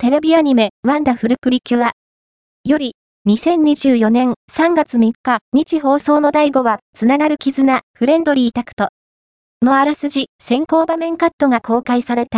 テレビアニメ、ワンダフルプリキュア。より、2024年3月3日、日放送の第5話、つながる絆、フレンドリータクト。のあらすじ、先行場面カットが公開された。